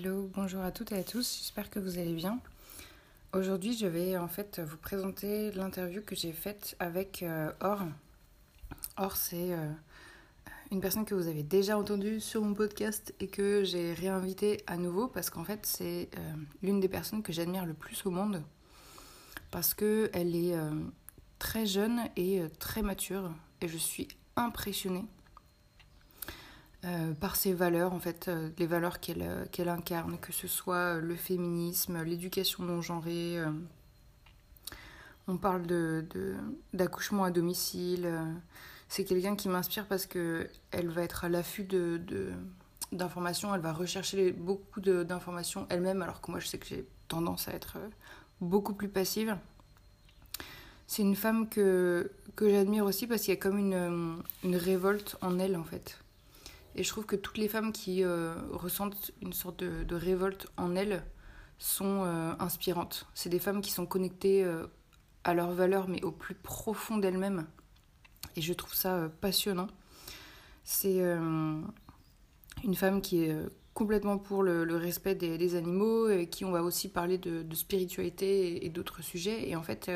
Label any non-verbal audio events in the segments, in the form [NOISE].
Hello, bonjour à toutes et à tous, j'espère que vous allez bien. Aujourd'hui, je vais en fait vous présenter l'interview que j'ai faite avec euh, Or. Or, c'est euh, une personne que vous avez déjà entendue sur mon podcast et que j'ai réinvité à nouveau parce qu'en fait, c'est euh, l'une des personnes que j'admire le plus au monde parce qu'elle est très jeune et très mature et je suis impressionnée euh, par ses valeurs, en fait, euh, les valeurs qu'elle euh, qu'elle incarne, que ce soit le féminisme, l'éducation non genrée. on parle d'accouchement de, à domicile. c'est quelqu'un qui m'inspire parce que elle va être à l'affût de, d'informations, elle va rechercher beaucoup d'informations elle-même, alors que moi je sais que j'ai tendance à être beaucoup plus passive. C'est une femme que, que j'admire aussi parce qu'il y a comme une, une révolte en elle en fait. Et je trouve que toutes les femmes qui euh, ressentent une sorte de, révolte en elles sont euh, inspirantes. C'est des femmes qui sont connectées euh, à leurs valeurs, mais au plus profond d'elles-mêmes. Et je trouve ça passionnant. C'est une femme qui est complètement pour le, respect des, animaux, avec qui on va aussi parler de, spiritualité et, d'autres sujets. Et en fait,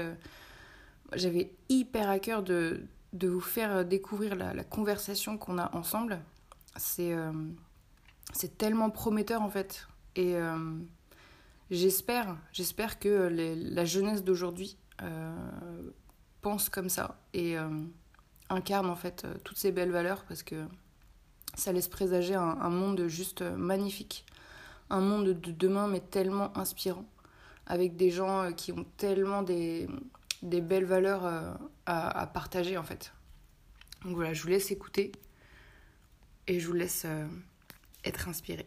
j'avais hyper à cœur de, vous faire découvrir la conversation qu'on a ensemble c'est euh, c'est tellement prometteur en fait. Et euh, j'espère, j'espère que la jeunesse d'aujourd'hui euh, pense comme ça et incarne en fait toutes ces belles valeurs parce que ça laisse présager un, monde juste magnifique, un monde de demain mais tellement inspirant, avec des gens qui ont tellement des, des belles valeurs à, à, partager en fait. Donc voilà, je vous laisse écouter et je vous laisse euh, être inspiré.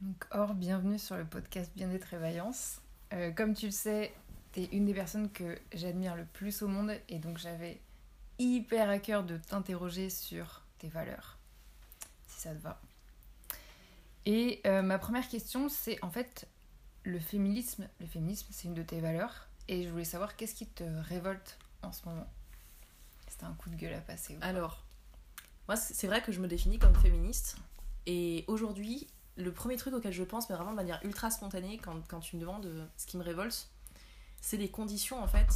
Donc, Or, bienvenue sur le podcast Bien-être et Vaillance. Euh, comme tu le sais, tu es une des personnes que j'admire le plus au monde et donc j'avais hyper à cœur de t'interroger sur tes valeurs, si ça te va. Et euh, ma première question, c'est en fait le féminisme. Le féminisme, c'est une de tes valeurs et je voulais savoir qu'est-ce qui te révolte en ce moment C'était un coup de gueule à passer. Alors, moi, c'est vrai que je me définis comme féministe. Et aujourd'hui, le premier truc auquel je pense, mais vraiment de manière ultra spontanée, quand, quand tu me demandes euh, ce qui me révolte, c'est les conditions en fait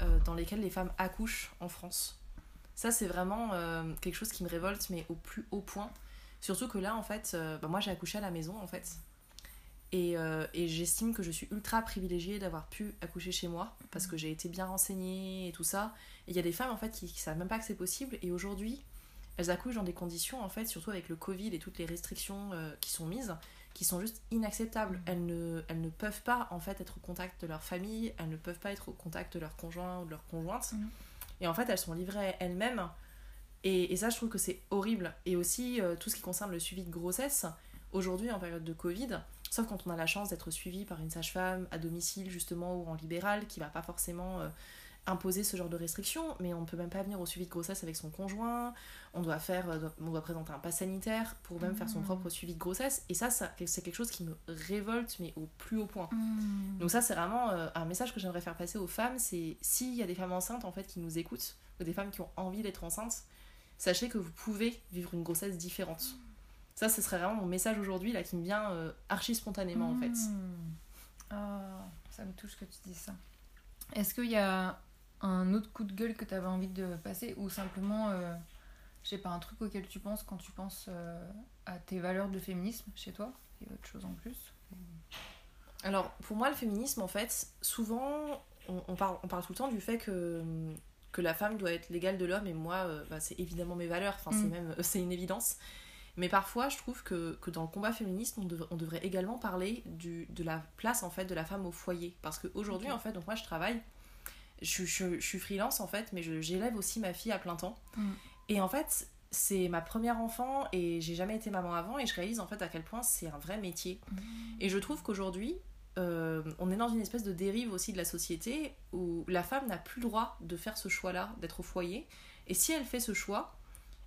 euh, dans lesquelles les femmes accouchent en France. Ça, c'est vraiment euh, quelque chose qui me révolte, mais au plus haut point. Surtout que là, en fait, bah, moi j'ai accouché à la maison en fait. Euh, et, j'estime que je suis ultra privilégiée d'avoir pu accoucher chez moi parce que j'ai été bien renseignée et tout ça. Et il y a des femmes en fait qui, ne savent même pas que c'est possible et aujourd'hui elles accouchent dans des conditions en fait, surtout avec le Covid et toutes les restrictions euh, qui sont mises, qui sont juste inacceptables. Elles ne, elles ne peuvent pas en fait être au contact de leur famille, elles ne peuvent pas être au contact de leur conjoint ou de leur conjointe. Mm. Et en fait elles sont livrées elles-mêmes. Et, ça je trouve que c'est horrible. Et aussi euh, tout ce qui concerne le suivi de grossesse, aujourd'hui en période de Covid, Sauf quand on a la chance d'être suivi par une sage-femme à domicile, justement, ou en libéral, qui va pas forcément euh, imposer ce genre de restrictions, mais on ne peut même pas venir au suivi de grossesse avec son conjoint, on doit, faire, euh, on doit présenter un pass sanitaire pour même faire son mmh. propre suivi de grossesse, et ça, ça c'est quelque chose qui me révolte, mais au plus haut point. Mmh. Donc ça, c'est vraiment euh, un message que j'aimerais faire passer aux femmes, c'est s'il y a des femmes enceintes, en fait, qui nous écoutent, ou des femmes qui ont envie d'être enceintes, sachez que vous pouvez vivre une grossesse différente. Ça, ce serait vraiment mon message aujourd'hui, là, qui me vient euh, archi spontanément, en fait. Oh, ça me touche que tu dis ça. Est-ce qu'il y a un autre coup de gueule que tu avais envie de passer ou simplement, euh, je sais pas, un truc auquel tu penses quand tu penses euh, à tes valeurs de féminisme chez toi et autre chose en plus? Alors, pour moi, le féminisme, en fait, souvent, on, parle, on parle tout le temps du fait que, que la femme doit être l'égale de l'homme et moi, bah, c'est évidemment mes valeurs, enfin, c'est mm. même c'est une évidence. Mais parfois, je trouve que, que dans le combat féministe, on, on, devrait également parler du, de la place en fait de la femme au foyer. Parce qu'aujourd'hui, en fait, donc moi je travaille, je, je, je suis freelance en fait, mais j'élève aussi ma fille à plein temps. Mm. Et en fait, c'est ma première enfant et j'ai jamais été maman avant et je réalise en fait à quel point c'est un vrai métier. Mm. Et je trouve qu'aujourd'hui, euh, on est dans une espèce de dérive aussi de la société où la femme n'a plus le droit de faire ce choix-là, d'être au foyer. Et si elle fait ce choix,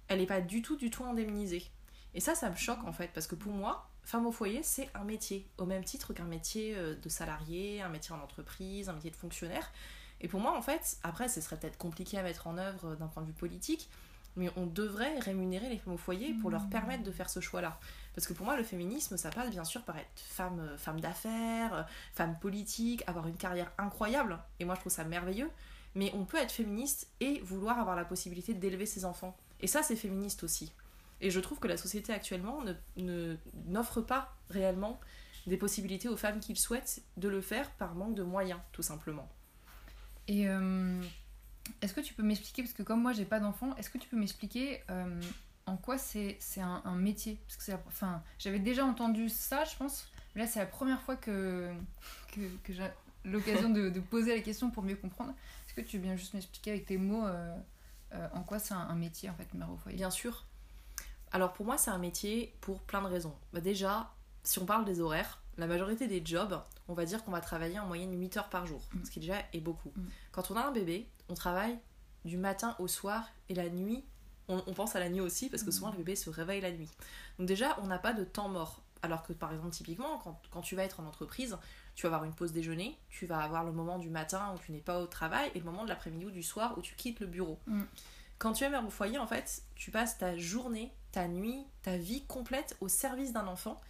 elle n'est pas du tout, du tout indemnisée. Et ça, ça me choque en fait, parce que pour moi, femme au foyer, c'est un métier, au même titre qu'un métier euh, de salarié, un métier en entreprise, un métier de fonctionnaire. Et pour moi, en fait, après, ce serait peut-être compliqué à mettre en œuvre euh, d'un point de vue politique, mais on devrait rémunérer les femmes au foyer pour leur Mmh. permettre de faire ce choix-là. Parce que pour moi, le féminisme, ça passe bien sûr par être femme, euh, femme d'affaires, femme politique, avoir une carrière incroyable. Et moi, je trouve ça merveilleux. Mais on peut être féministe et vouloir avoir la possibilité d'élever ses enfants. Et ça, c'est féministe aussi. Et je trouve que la société actuellement ne- ne- n'offre pas réellement des possibilités aux femmes qui le souhaitent de le faire par manque de moyens, tout simplement. Et euh, est-ce que tu peux m'expliquer, parce que comme moi j'ai pas d'enfant, est-ce que tu peux m'expliquer euh, en quoi c'est un, un métier? Parce que c'est la- enfin, j'avais déjà entendu ça, je pense. mais Là, c'est la première fois que, que, que j'ai l'occasion de, de poser la question pour mieux comprendre. Est-ce que tu veux bien juste m'expliquer avec tes mots euh, euh, en quoi c'est un, un métier en fait, mère au foyer? Bien sûr. Alors pour moi, c'est un métier pour plein de raisons. Bah déjà, si on parle des horaires, la majorité des jobs, on va dire qu'on va travailler en moyenne 8 heures par jour, Mm. ce qui déjà est beaucoup. Mm. Quand on a un bébé, on travaille du matin au soir et la nuit, on, on pense à la nuit aussi parce que Mm. souvent le bébé se réveille la nuit. Donc déjà, on n'a pas de temps mort. Alors que par exemple, typiquement, quand, quand tu vas être en entreprise, tu vas avoir une pause déjeuner, tu vas avoir le moment du matin où tu n'es pas au travail et le moment de l'après-midi ou du soir où tu quittes le bureau. Quand tu es mère au foyer, en fait, tu passes ta journée, ta nuit, ta vie complète au service d'un enfant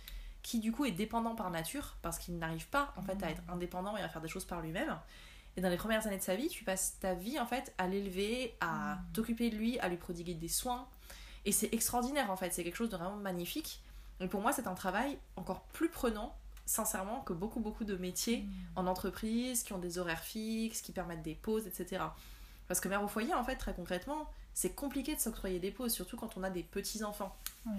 qui du coup est dépendant par nature parce qu'il n'arrive pas en fait à être indépendant et à faire des choses par lui-même. Et dans les premières années de sa vie, tu passes ta vie en fait à l'élever, à Mm. t'occuper de lui, à lui prodiguer des soins. Et c'est extraordinaire en fait, c'est quelque chose de vraiment magnifique. Et pour moi, c'est un travail encore plus prenant, sincèrement, que beaucoup beaucoup de métiers en entreprise, qui ont des horaires fixes, qui permettent des pauses, etc. Parce que mère au foyer, en fait, très concrètement, c'est compliqué de s'octroyer des pauses, surtout quand on a des petits-enfants. Ouais.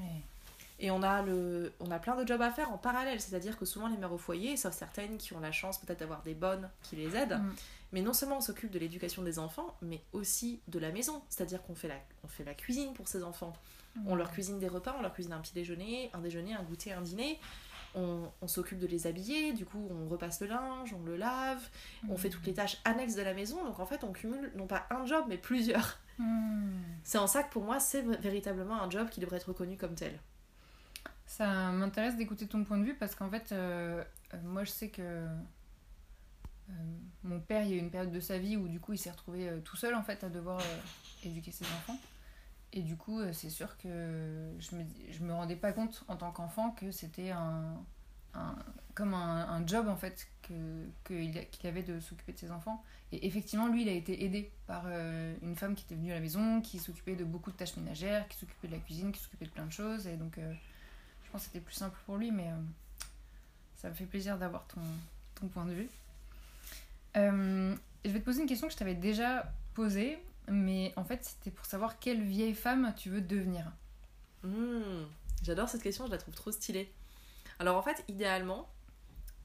Et on a, le, on a plein de jobs à faire en parallèle, c'est-à-dire que souvent les mères au foyer, sauf certaines qui ont la chance peut-être d'avoir des bonnes qui les aident, Mm. mais non seulement on s'occupe de l'éducation des enfants, mais aussi de la maison, c'est-à-dire qu'on fait la, on fait la cuisine pour ces enfants. On leur cuisine des repas, on leur cuisine un petit déjeuner, un déjeuner, un goûter, un dîner. On, on s'occupe de les habiller, du coup on repasse le linge, on le lave, on fait toutes les tâches annexes de la maison, donc en fait on cumule non pas un job mais plusieurs. Hmm. C'est en ça que pour moi c'est véritablement un job qui devrait être reconnu comme tel. Ça m'intéresse d'écouter ton point de vue parce qu'en fait, euh, euh, moi je sais que euh, mon père, il y a eu une période de sa vie où du coup il s'est retrouvé euh, tout seul en fait à devoir éduquer ses enfants. Et du coup, c'est sûr que je me, je me rendais pas compte en tant qu'enfant que c'était un, comme un, un job en fait que- qu'il a- qu'il avait de s'occuper de ses enfants. Et effectivement, lui, il a été aidé par euh, une femme qui était venue à la maison, qui s'occupait de beaucoup de tâches ménagères, qui s'occupait de la cuisine, qui s'occupait de plein de choses. Et donc, euh, je pense que c'était plus simple pour lui, mais euh, ça me fait plaisir d'avoir ton, ton point de vue. Je vais te poser une question que je t'avais déjà posée, mais en fait, c'était pour savoir quelle vieille femme tu veux devenir. Hmm, J'adore cette question, je la trouve trop stylée. Alors en fait, idéalement,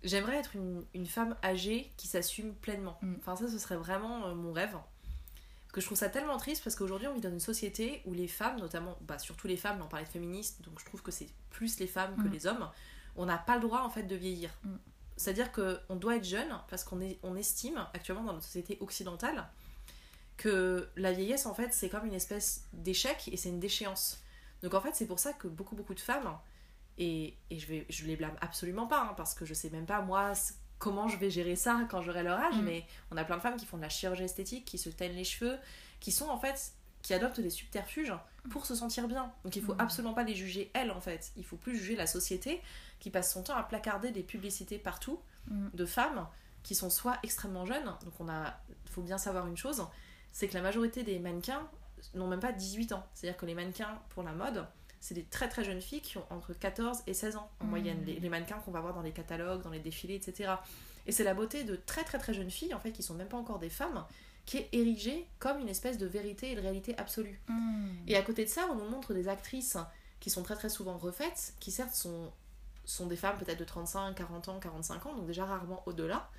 j'aimerais être une, une femme âgée qui s'assume pleinement. Mm. Enfin ça, ce serait vraiment euh, mon rêve. Parce que je trouve ça tellement triste parce qu'aujourd'hui, on vit dans une société où les femmes, notamment, bah, surtout les femmes, là, on parlait de féministes, donc je trouve que c'est plus les femmes que Mm. les hommes, on n'a pas le droit en fait de vieillir. Mm. C'est-à-dire qu'on doit être jeune parce qu'on est, on estime actuellement dans notre société occidentale que la vieillesse en fait c'est comme une espèce d'échec et c'est une déchéance. Donc en fait c'est pour ça que beaucoup beaucoup de femmes et, et je vais je les blâme absolument pas hein, parce que je sais même pas moi comment je vais gérer ça quand j'aurai leur âge Mm. mais on a plein de femmes qui font de la chirurgie esthétique qui se teignent les cheveux qui sont en fait qui adoptent des subterfuges pour se sentir bien. Donc il faut Mm. absolument pas les juger elles en fait. Il faut plus juger la société qui passe son temps à placarder des publicités partout Mm. de femmes qui sont soit extrêmement jeunes, donc on a faut bien savoir une chose, c'est que la majorité des mannequins n'ont même pas 18 ans. C'est-à-dire que les mannequins pour la mode, c'est des très très jeunes filles qui ont entre 14 et 16 ans en Mm. moyenne, les, les mannequins qu'on va voir dans les catalogues, dans les défilés, etc. Et c'est la beauté de très très très jeunes filles, en fait, qui sont même pas encore des femmes, qui est érigée comme une espèce de vérité et de réalité absolue. Et à côté de ça, on nous montre des actrices qui sont très très souvent refaites, qui certes sont, sont des femmes peut-être de 35, 40 ans, 45 ans, donc déjà rarement au-delà.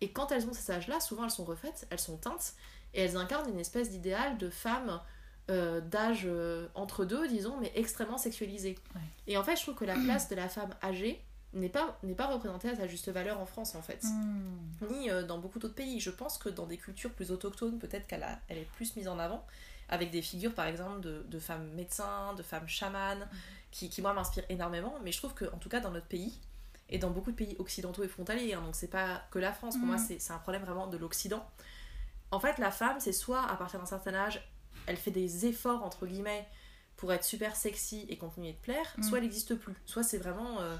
Et quand elles ont ces âges-là, souvent elles sont refaites, elles sont teintes, et elles incarnent une espèce d'idéal de femme euh, d'âge euh, entre deux, disons, mais extrêmement sexualisée. Ouais. Et en fait, je trouve que la [CLEARS THROAT] place de la femme âgée n'est pas, n'est pas représentée à sa juste valeur en France, en fait Hmm. ni euh, dans beaucoup d'autres pays. Je pense que dans des cultures plus autochtones, peut-être qu'elle a- elle est plus mise en avant, avec des figures par exemple de, de femmes médecins, de femmes chamanes, qui, qui moi m'inspirent énormément. Mais je trouve que, en tout cas, dans notre pays, et dans beaucoup de pays occidentaux et frontaliers, hein, donc c'est pas que la France, pour moi c'est c'est un problème vraiment de l'Occident. En fait, la femme, c'est soit à partir d'un certain âge, elle fait des efforts, entre guillemets, pour être super sexy et continuer de plaire, Mm. soit elle n'existe plus. Soit c'est vraiment. euh,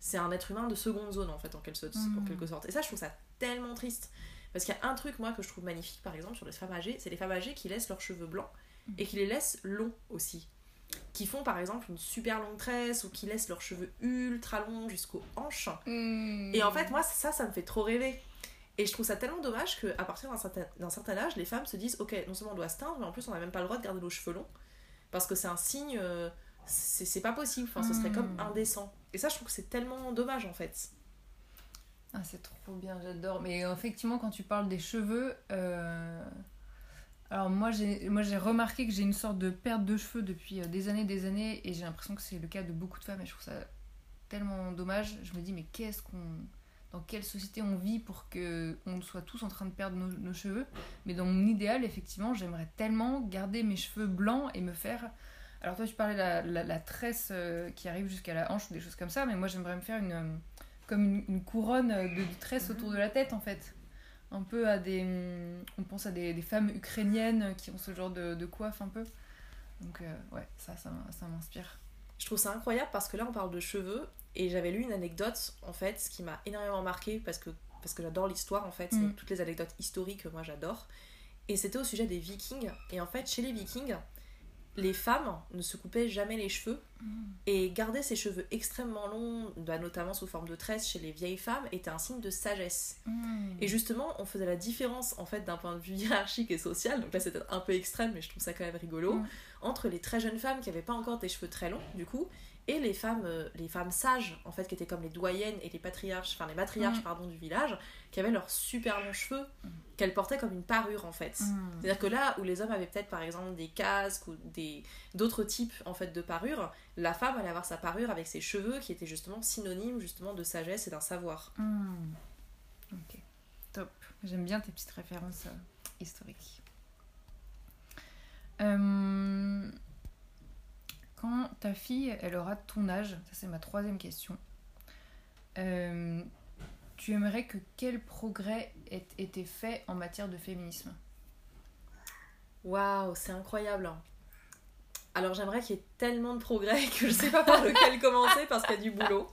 c'est un être humain de seconde zone, en fait, en quelque, sorte, Mm. en quelque sorte. Et ça, je trouve ça tellement triste. Parce qu'il y a un truc, moi, que je trouve magnifique, par exemple, sur les femmes âgées, c'est les femmes âgées qui laissent leurs cheveux blancs et qui les laissent longs aussi. Qui font, par exemple, une super longue tresse ou qui laissent leurs cheveux ultra longs jusqu'aux hanches. Et en fait, moi, ça, ça me fait trop rêver. Et je trouve ça tellement dommage qu'à partir d'un certain, certain âge, les femmes se disent Ok, non seulement on doit se teindre, mais en plus on n'a même pas le droit de garder nos cheveux longs. Parce que c'est un signe. euh, c'est pas possible. Enfin, ce serait comme Mm. indécent. Et ça, je trouve que c'est tellement dommage en fait. Ah, c'est trop bien, j'adore. Mais euh, effectivement, quand tu parles des cheveux, euh, alors moi j'ai moi j'ai remarqué que j'ai une sorte de perte de cheveux depuis des années, des années, et j'ai l'impression que c'est le cas de beaucoup de femmes, et je trouve ça tellement dommage. Je me dis mais qu'est-ce qu'on, dans quelle société on vit pour que on soit tous en train de perdre nos, cheveux Mais dans mon idéal, effectivement, j'aimerais tellement garder mes cheveux blancs et me faire alors toi tu parlais de la, tresse euh, qui arrive jusqu'à la hanche ou des choses comme ça, mais moi j'aimerais me faire une euh, comme une, couronne de, de tresse autour de la tête en fait. Un peu à des... On pense à des, femmes ukrainiennes qui ont ce genre de, coiffe un peu. Donc euh, ouais, ça, ça, ça m'inspire. Je trouve ça incroyable parce que là, on parle de cheveux. Et j'avais lu une anecdote, en fait, ce qui m'a énormément marqué parce que, parce que j'adore l'histoire, en fait. Mm. Toutes les anecdotes historiques, moi, j'adore. Et c'était au sujet des vikings. Et en fait, chez les vikings, les femmes ne se coupaient jamais les cheveux. Et garder ses cheveux extrêmement longs, bah, notamment sous forme de tresse chez les vieilles femmes, était un signe de sagesse. Et justement, on faisait la différence, en fait, d'un point de vue [LAUGHS] hiérarchique et social, donc là c'était un peu extrême, mais je trouve ça quand même rigolo, Mm. entre les très jeunes femmes qui n'avaient pas encore des cheveux très longs, du coup, et les femmes, euh, les femmes sages, en fait, qui étaient comme les doyennes et les patriarches, enfin les matriarches, Mm. pardon, du village, qui avaient leurs super longs cheveux, Mm. qu'elles portaient comme une parure, en fait. C'est-à-dire que là où les hommes avaient peut-être par exemple des casques ou des d'autres types en fait de parures, la femme allait avoir sa parure avec ses cheveux qui étaient justement synonymes justement de sagesse et d'un savoir. Ok, top. J'aime bien tes petites références euh, historiques. Euh, Ta fille, elle aura ton âge, ça c'est ma troisième question, euh, tu aimerais que quel progrès ait été fait en matière de féminisme? Waouh, c'est incroyable. hein. Alors j'aimerais qu'il y ait tellement de progrès [LAUGHS] que je sais pas par lequel commencer parce qu'il y a du boulot.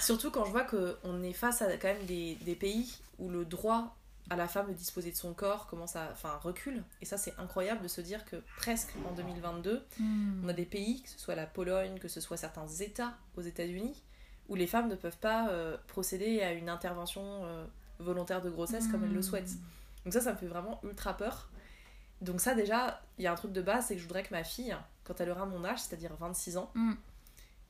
Surtout quand je vois qu'on est face à quand même des pays où le droit à la femme de disposer de son corps commence à enfin recule et ça c'est incroyable de se dire que presque en 2022 On a des pays, que ce soit la Pologne, que ce soit certains États aux États-Unis, où les femmes ne peuvent pas euh, procéder à une intervention euh, volontaire de grossesse comme elles le souhaitent. Donc ça, ça me fait vraiment ultra peur. Donc ça déjà, il y a un truc de base, c'est que je voudrais que ma fille, quand elle aura mon âge, c'est-à-dire 26 ans, Mm.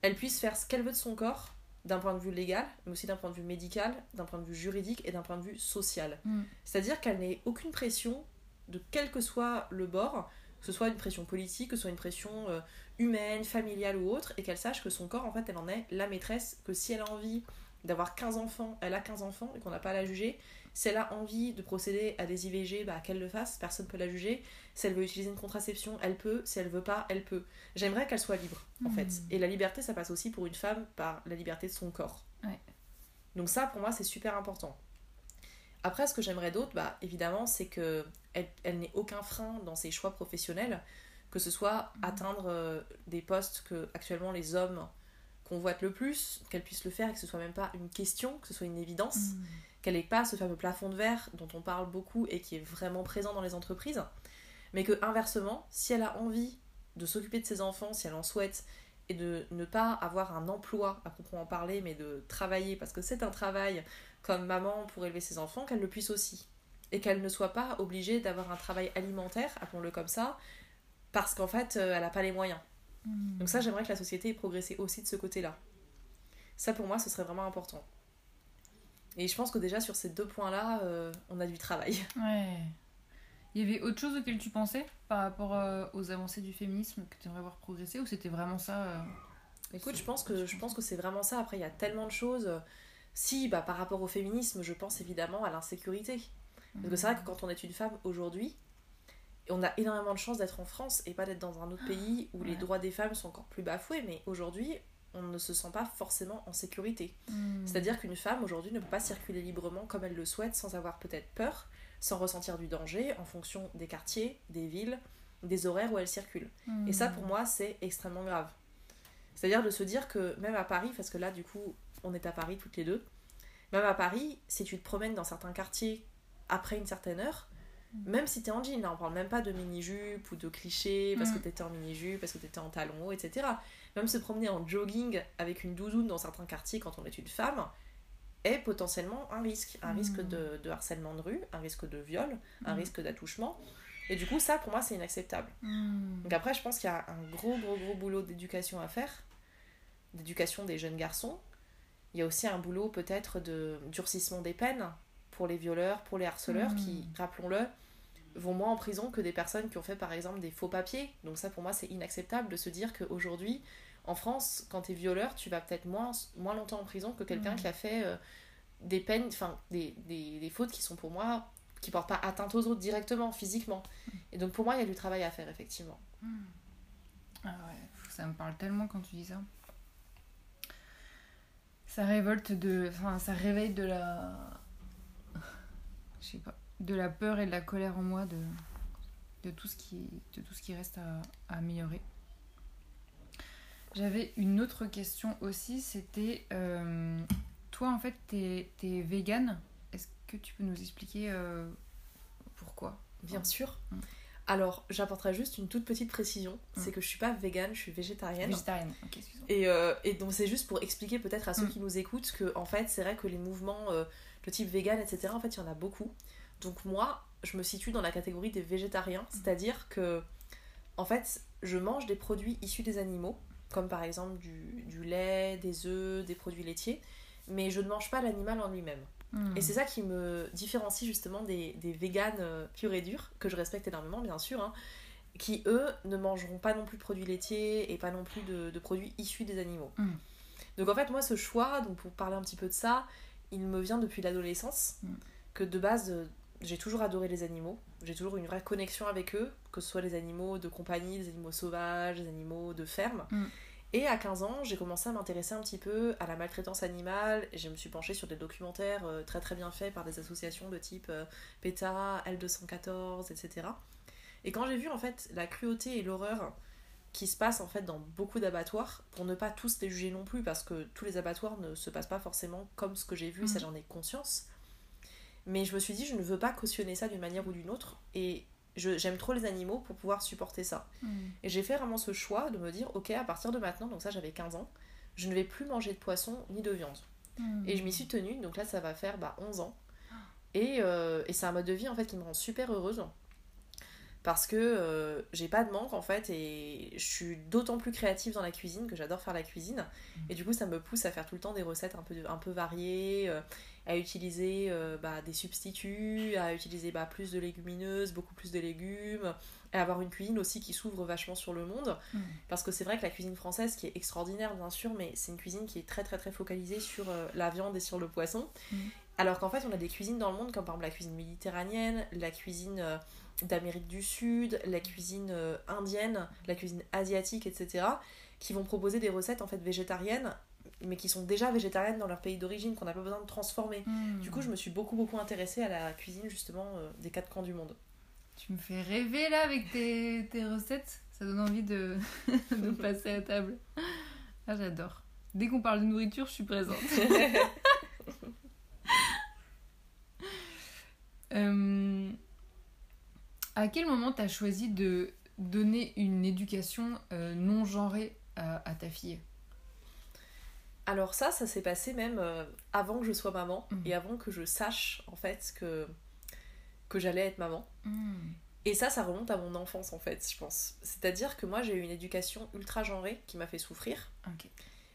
elle puisse faire ce qu'elle veut de son corps, d'un point de vue légal, mais aussi d'un point de vue médical, d'un point de vue juridique et d'un point de vue social. Mm. C'est-à-dire qu'elle n'ait aucune pression de quel que soit le bord, que ce soit une pression politique, que ce soit une pression euh, humaine, familiale ou autre, et qu'elle sache que son corps, en fait, elle en est la maîtresse, que si elle a envie d'avoir 15 enfants, elle a 15 enfants et qu'on n'a pas à la juger. Si elle a envie de procéder à des IVG, bah, qu'elle le fasse, personne ne peut la juger. Si elle veut utiliser une contraception, elle peut. Si elle veut pas, elle peut. J'aimerais qu'elle soit libre, en fait. Et la liberté, ça passe aussi pour une femme par la liberté de son corps. Ouais. Donc ça, pour moi, c'est super important. Après, ce que j'aimerais d'autre, bah, évidemment, c'est que elle, elle n'ait aucun frein dans ses choix professionnels, que ce soit atteindre euh, des postes que actuellement les hommes convoitent le plus, qu'elle puisse le faire et que ce soit même pas une question, que ce soit une évidence, Hmm. qu'elle n'ait pas ce fameux plafond de verre dont on parle beaucoup et qui est vraiment présent dans les entreprises, mais que inversement, si elle a envie de s'occuper de ses enfants, si elle en souhaite, et de ne pas avoir un emploi à proprement parler, mais de travailler, parce que c'est un travail comme maman pour élever ses enfants, qu'elle le puisse aussi. Et qu'elle ne soit pas obligée d'avoir un travail alimentaire, appelons-le comme ça, parce qu'en fait, euh, elle n'a pas les moyens. Hmm. Donc ça, j'aimerais que la société ait progressé aussi de ce côté-là. Ça, pour moi, ce serait vraiment important. Et je pense que déjà, sur ces deux points-là, euh, on a du travail. [LAUGHS] Ouais. Il y avait autre chose auquel tu pensais par rapport euh, aux avancées du féminisme que tu aimerais voir progresser ou c'était vraiment ça euh, Écoute, je pense que je pense que c'est vraiment ça. Après, il y a tellement de choses. Si, bah, par rapport au féminisme, je pense évidemment à l'insécurité. Parce que c'est vrai que quand on est une femme aujourd'hui, on a énormément de chance d'être en France et pas d'être dans un autre pays où les droits des femmes sont encore plus bafoués. Mais aujourd'hui, on ne se sent pas forcément en sécurité. Hmm. C'est-à-dire qu'une femme aujourd'hui ne peut pas circuler librement comme elle le souhaite sans avoir peut-être peur, sans ressentir du danger en fonction des quartiers, des villes, des horaires où elles circulent. Et ça, pour moi, c'est extrêmement grave. C'est-à-dire de se dire que même à Paris, parce que là, du coup, on est à Paris toutes les deux, même à Paris, si tu te promènes dans certains quartiers après une certaine heure, même si t'es en jean, là on parle même pas de mini-jupe ou de clichés parce que Mm. t'étais en mini-jupe, parce que t'étais en talons hauts, etc. Même se promener en jogging avec une doudoune dans certains quartiers quand on est une femme est potentiellement un risque. Un Mm. risque de, de harcèlement de rue, un risque de viol, un Mm. risque d'attouchement. Et du coup, ça pour moi c'est inacceptable. Mm. Donc après, je pense qu'il y a un gros, gros, gros boulot d'éducation à faire, d'éducation des jeunes garçons. Il y a aussi un boulot peut-être de durcissement des peines pour les violeurs, pour les harceleurs, Mm. qui, rappelons-le, vont moins en prison que des personnes qui ont fait par exemple des faux papiers. Donc ça pour moi c'est inacceptable de se dire qu'aujourd'hui, en France, quand tu es violeur, tu vas peut-être moins, moins longtemps en prison que quelqu'un Mm. qui a fait euh, des peines, enfin des, des, des fautes qui sont pour moi, qui portent pas atteinte aux autres directement, physiquement. Et donc pour moi il y a du travail à faire effectivement. Ah ouais, ça me parle tellement quand tu dis ça. Ça révolte de. Enfin, ça réveille de la. [LAUGHS] Je sais pas. De la peur et de la colère en moi de, de, tout, ce qui, de tout ce qui reste à, à améliorer. J'avais une autre question aussi, c'était. euh, toi, en fait, t'es es vegan. Est-ce que tu peux nous expliquer euh, pourquoi? Bien sûr. Mm. Alors, j'apporterai juste une toute petite précision, c'est Mm. que je suis pas végane, je suis végétarienne. Végétarienne. Ok, excuse-moi. Et, euh, et donc c'est juste pour expliquer peut-être à ceux Mm. qui nous écoutent que en fait c'est vrai que les mouvements euh, de type vegan etc en fait il y en a beaucoup. Donc moi je me situe dans la catégorie des végétariens, c'est-à-dire que en fait je mange des produits issus des animaux comme par exemple du, du lait, des œufs, des produits laitiers, mais je ne mange pas l'animal en lui-même. Hmm. Et c'est ça qui me différencie justement des, des véganes euh, purs et durs, que je respecte énormément bien sûr, hein, qui eux ne mangeront pas non plus de produits laitiers et pas non plus de, de produits issus des animaux. Mm. Donc en fait moi ce choix, donc pour parler un petit peu de ça, il me vient depuis l'adolescence, Mm. que de base j'ai toujours adoré les animaux, j'ai toujours une vraie connexion avec eux, que ce soit les animaux de compagnie, les animaux sauvages, les animaux de ferme. Mm. Et à 15 ans, j'ai commencé à m'intéresser un petit peu à la maltraitance animale. Et je me suis penchée sur des documentaires euh, très très bien faits par des associations de type euh, PETA, L214, etc. Et quand j'ai vu en fait la cruauté et l'horreur qui se passe en fait dans beaucoup d'abattoirs, pour ne pas tous les juger non plus, parce que tous les abattoirs ne se passent pas forcément comme ce que j'ai vu, ça Mhm. j'en ai conscience. Mais je me suis dit, je ne veux pas cautionner ça d'une manière ou d'une autre. Et je- j'aime trop les animaux pour pouvoir supporter ça. Hmm. Et j'ai fait vraiment ce choix de me dire, ok, à partir de maintenant, donc ça j'avais 15 ans, je ne vais plus manger de poisson ni de viande. Hmm. Et je m'y suis tenue, donc là ça va faire bah, 11 ans. [GASPS] Et, euh, et c'est un mode de vie en fait qui me rend super heureuse. Parce que euh, j'ai pas de manque en fait et je suis d'autant plus créative dans la cuisine que j'adore faire la cuisine. Et du coup ça me pousse à faire tout le temps des recettes un peu, un peu variées, euh, à utiliser euh, bah, des substituts, à utiliser bah, plus de légumineuses, beaucoup plus de légumes, et avoir une cuisine aussi qui s'ouvre vachement sur le monde. Hmm. Parce que c'est vrai que la cuisine française, qui est extraordinaire bien sûr, mais c'est une cuisine qui est très très très focalisée sur euh, la viande et sur le poisson. Mm. Alors qu'en fait, on a des cuisines dans le monde, comme par exemple la cuisine méditerranéenne, la cuisine euh, d'Amérique du Sud, la cuisine indienne, la cuisine asiatique, etc., qui vont proposer des recettes en fait végétariennes, mais qui sont déjà végétariennes dans leur pays d'origine, qu'on n'a pas besoin de transformer. Hmm. Du coup, je me suis beaucoup beaucoup intéressée à la cuisine justement euh, des quatre coins du monde. Tu me fais rêver là avec tes, tes recettes. Ça donne envie de, [LAUGHS] de passer à table. Ah, j'adore. Dès qu'on parle de nourriture, je suis présente. [LAUGHS] Euh, à quel moment t'as choisi de donner une éducation euh, non genrée à, à ta fille? Alors ça, ça s'est passé même euh, avant que je sois maman Mhm. et avant que je sache en fait que, que j'allais être maman. Et ça, ça remonte à mon enfance en fait, je pense. C'est-à-dire que moi j'ai eu une éducation ultra genrée qui m'a fait souffrir.